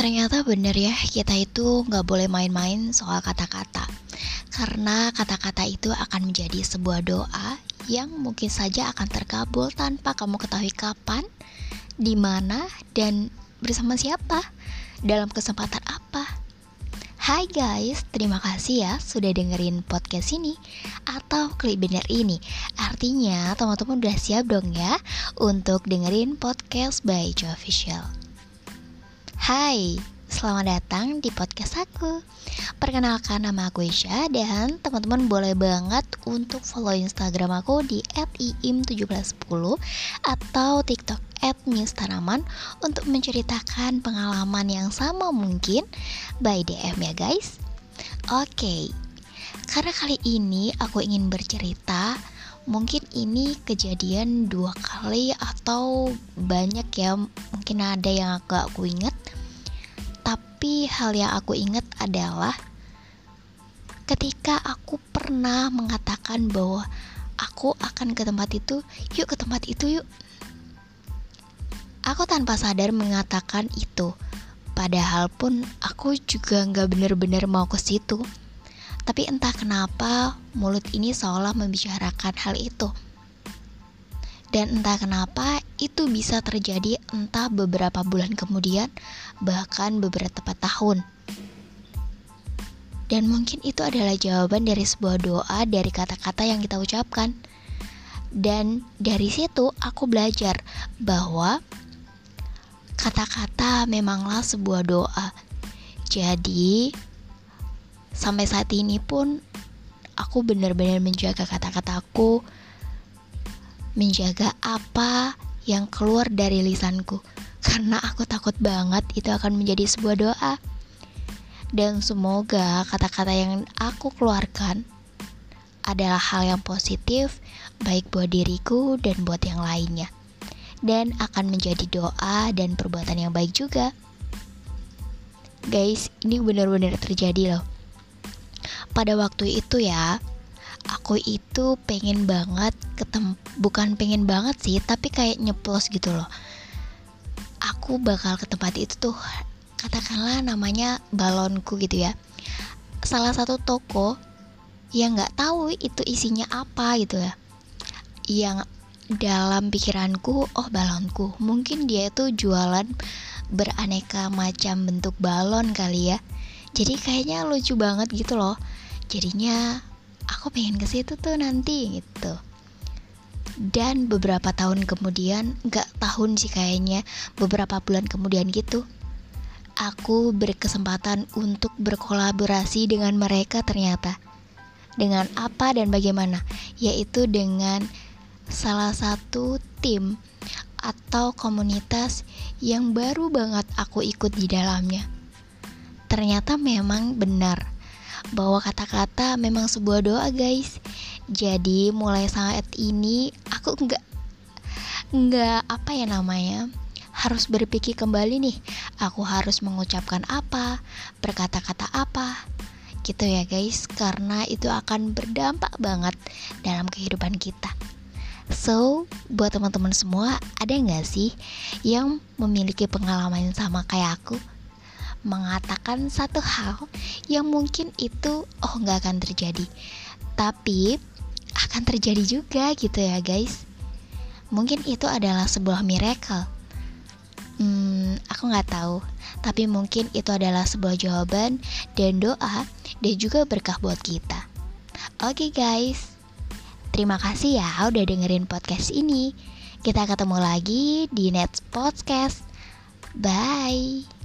Ternyata bener ya, kita itu nggak boleh main-main soal kata-kata. Karena kata-kata itu akan menjadi sebuah doa yang mungkin saja akan terkabul tanpa kamu ketahui kapan, di mana, dan bersama siapa, dalam kesempatan apa. Hai guys, terima kasih ya sudah dengerin podcast ini atau klik bener ini. Artinya teman-teman udah siap dong ya untuk dengerin podcast by Joe Official. Hai, selamat datang di podcast aku. Perkenalkan nama aku Isya Dan teman-teman boleh banget untuk follow Instagram aku di @iim1710 Atau TikTok @mistanaman Untuk menceritakan pengalaman yang sama mungkin By DM ya guys. Oke, karena kali ini aku ingin bercerita mungkin ini kejadian dua kali atau banyak ya mungkin ada yang agak aku inget tapi hal yang aku ingat adalah ketika aku pernah mengatakan bahwa aku akan ke tempat itu, yuk ke tempat itu yuk. Aku tanpa sadar mengatakan itu, padahal pun aku juga nggak bener-bener mau ke situ. Tapi entah kenapa mulut ini seolah membicarakan hal itu. Dan entah kenapa itu bisa terjadi entah beberapa bulan kemudian, bahkan beberapa tahun. Dan mungkin itu adalah jawaban dari sebuah doa dari kata-kata yang kita ucapkan. Dan dari situ aku belajar bahwa kata-kata memanglah sebuah doa. Jadi sampai saat ini pun aku benar-benar menjaga kata-kataku menjaga apa yang keluar dari lisanku. Karena aku takut banget itu akan menjadi sebuah doa. Dan semoga kata-kata yang aku keluarkan adalah hal yang positif baik buat diriku dan buat yang lainnya. Dan akan menjadi doa dan perbuatan yang baik juga. Guys ini benar-benar terjadi loh. Pada waktu itu ya aku itu pengen banget ketem bukan pengen banget sih tapi kayak nyeplos gitu loh. Aku bakal ke tempat itu tuh katakanlah namanya balonku gitu ya. Salah satu toko yang nggak tahu itu isinya apa gitu ya. Yang dalam pikiranku oh balonku mungkin dia itu jualan beraneka macam bentuk balon kali ya. Jadi kayaknya lucu banget gitu loh. Jadinya aku pengen ke situ tuh nanti gitu. Dan beberapa tahun kemudian gak tahun sih kayaknya beberapa bulan kemudian gitu aku berkesempatan untuk berkolaborasi dengan mereka ternyata. Dengan apa dan bagaimana? Yaitu dengan salah satu tim atau komunitas yang baru banget aku ikut di dalamnya. Ternyata memang benar bahwa kata-kata memang sebuah doa guys. Jadi mulai saat ini aku nggak nggak apa ya namanya harus berpikir kembali nih. Aku harus mengucapkan apa berkata-kata apa gitu ya guys. Karena itu akan berdampak banget dalam kehidupan kita. So, buat teman-teman semua, ada nggak sih yang memiliki pengalaman sama kayak aku? Mengatakan satu hal yang mungkin itu oh nggak akan terjadi. Tapi akan terjadi juga gitu ya guys. Mungkin itu adalah sebuah miracle. Hmm, aku nggak tahu. Tapi mungkin itu adalah sebuah jawaban dan doa dan juga berkah buat kita. Oke okay, guys. Terima kasih ya udah dengerin podcast ini. Kita ketemu lagi di next podcast. Bye